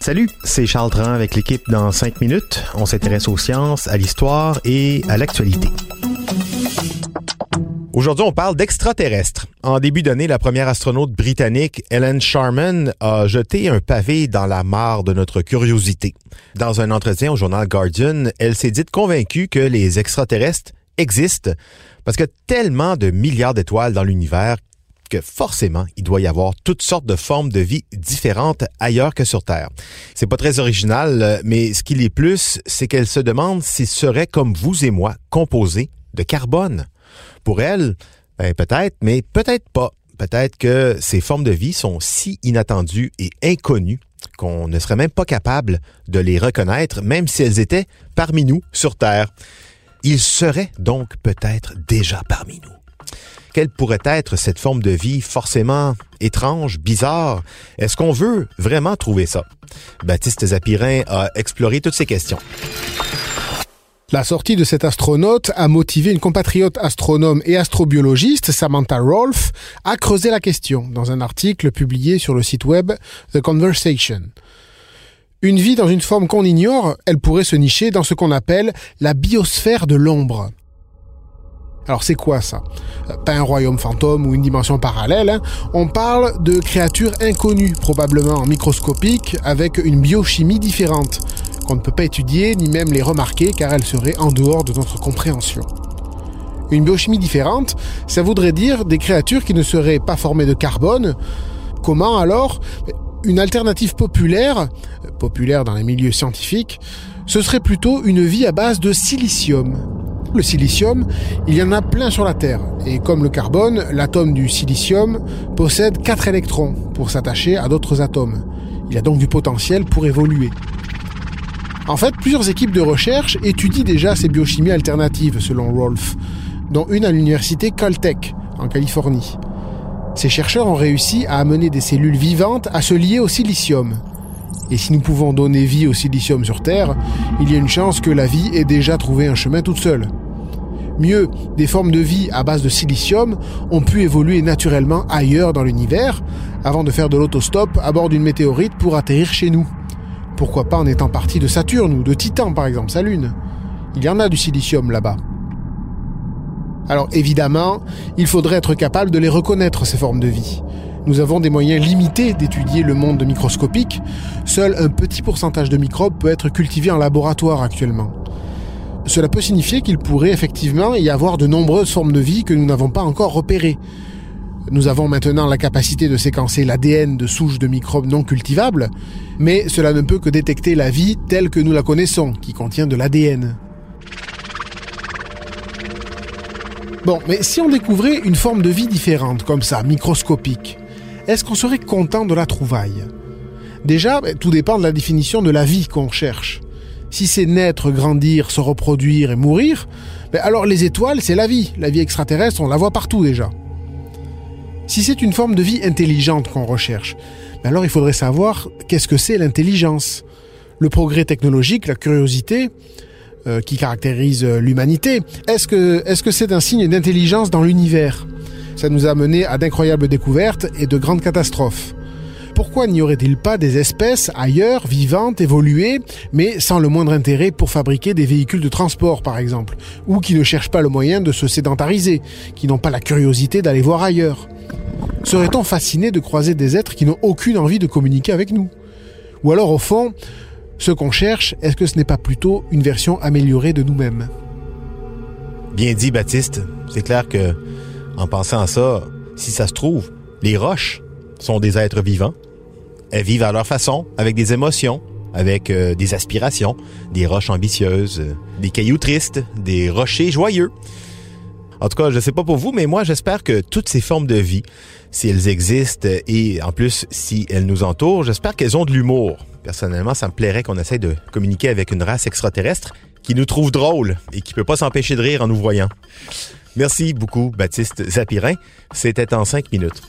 Salut, c'est Charles Dran avec l'équipe dans 5 minutes. On s'intéresse aux sciences, à l'histoire et à l'actualité. Aujourd'hui, on parle d'extraterrestres. En début d'année, la première astronaute britannique, Ellen Sharman, a jeté un pavé dans la mare de notre curiosité. Dans un entretien au journal Guardian, elle s'est dite convaincue que les extraterrestres existent parce a tellement de milliards d'étoiles dans l'univers que forcément, il doit y avoir toutes sortes de formes de vie différentes ailleurs que sur Terre. C'est pas très original, mais ce qui l'est plus, c'est qu'elle se demande s'ils seraient comme vous et moi, composés de carbone. Pour elle, ben, peut-être, mais peut-être pas. Peut-être que ces formes de vie sont si inattendues et inconnues qu'on ne serait même pas capable de les reconnaître, même si elles étaient parmi nous sur Terre. Ils seraient donc peut-être déjà parmi nous. Quelle pourrait être cette forme de vie forcément étrange, bizarre? Est-ce qu'on veut vraiment trouver ça? Baptiste Zapirin a exploré toutes ces questions. La sortie de cet astronaute a motivé une compatriote astronome et astrobiologiste, Samantha Rolfe, à creuser la question dans un article publié sur le site web The Conversation. Une vie dans une forme qu'on ignore, elle pourrait se nicher dans ce qu'on appelle la biosphère de l'ombre. Alors c'est quoi ça? Pas un royaume fantôme ou une dimension parallèle, hein. on parle de créatures inconnues, probablement microscopiques, avec une biochimie différente, qu'on ne peut pas étudier ni même les remarquer car elles seraient en dehors de notre compréhension. Une biochimie différente, ça voudrait dire des créatures qui ne seraient pas formées de carbone. Comment alors? Une alternative populaire, populaire dans les milieux scientifiques, ce serait plutôt une vie à base de silicium. Le silicium, il y en a plein sur la Terre, et comme le carbone, l'atome du silicium possède 4 électrons pour s'attacher à d'autres atomes. Il a donc du potentiel pour évoluer. En fait, plusieurs équipes de recherche étudient déjà ces biochimies alternatives, selon Rolf, dont une à l'université Caltech, en Californie. Ces chercheurs ont réussi à amener des cellules vivantes à se lier au silicium, et si nous pouvons donner vie au silicium sur Terre, il y a une chance que la vie ait déjà trouvé un chemin toute seule. Mieux, des formes de vie à base de silicium ont pu évoluer naturellement ailleurs dans l'univers avant de faire de l'autostop à bord d'une météorite pour atterrir chez nous. Pourquoi pas en étant parti de Saturne ou de Titan par exemple, sa lune Il y en a du silicium là-bas. Alors évidemment, il faudrait être capable de les reconnaître, ces formes de vie. Nous avons des moyens limités d'étudier le monde microscopique. Seul un petit pourcentage de microbes peut être cultivé en laboratoire actuellement. Cela peut signifier qu'il pourrait effectivement y avoir de nombreuses formes de vie que nous n'avons pas encore repérées. Nous avons maintenant la capacité de séquencer l'ADN de souches de microbes non cultivables, mais cela ne peut que détecter la vie telle que nous la connaissons, qui contient de l'ADN. Bon, mais si on découvrait une forme de vie différente, comme ça, microscopique, est-ce qu'on serait content de la trouvaille? Déjà, ben, tout dépend de la définition de la vie qu'on cherche. Si c'est naître, grandir, se reproduire et mourir, ben, alors les étoiles, c'est la vie. La vie extraterrestre, on la voit partout déjà. Si c'est une forme de vie intelligente qu'on recherche, ben, alors il faudrait savoir qu'est-ce que c'est l'intelligence. Le progrès technologique, la curiosité, euh, qui caractérise l'humanité, est-ce que c'est un signe d'intelligence dans l'univers? Ça nous a mené à d'incroyables découvertes et de grandes catastrophes. Pourquoi n'y aurait-il pas des espèces ailleurs, vivantes, évoluées, mais sans le moindre intérêt pour fabriquer des véhicules de transport, par exemple, ou qui ne cherchent pas le moyen de se sédentariser, qui n'ont pas la curiosité d'aller voir ailleurs? Serait-on fasciné de croiser des êtres qui n'ont aucune envie de communiquer avec nous? Ou alors, au fond, ce qu'on cherche, est-ce que ce n'est pas plutôt une version améliorée de nous-mêmes? Bien dit, Baptiste. C'est clair que en pensant à ça, si ça se trouve, les roches sont des êtres vivants. Elles vivent à leur façon, avec des émotions, avec euh, des aspirations, des roches ambitieuses, euh, des cailloux tristes, des rochers joyeux. En tout cas, je sais pas pour vous, mais moi, j'espère que toutes ces formes de vie, si elles existent et en plus, si elles nous entourent, j'espère qu'elles ont de l'humour. Personnellement, ça me plairait qu'on essaye de communiquer avec une race extraterrestre qui nous trouve drôle et qui peut pas s'empêcher de rire en nous voyant. Merci beaucoup, Baptiste Zapirin. C'était en cinq minutes.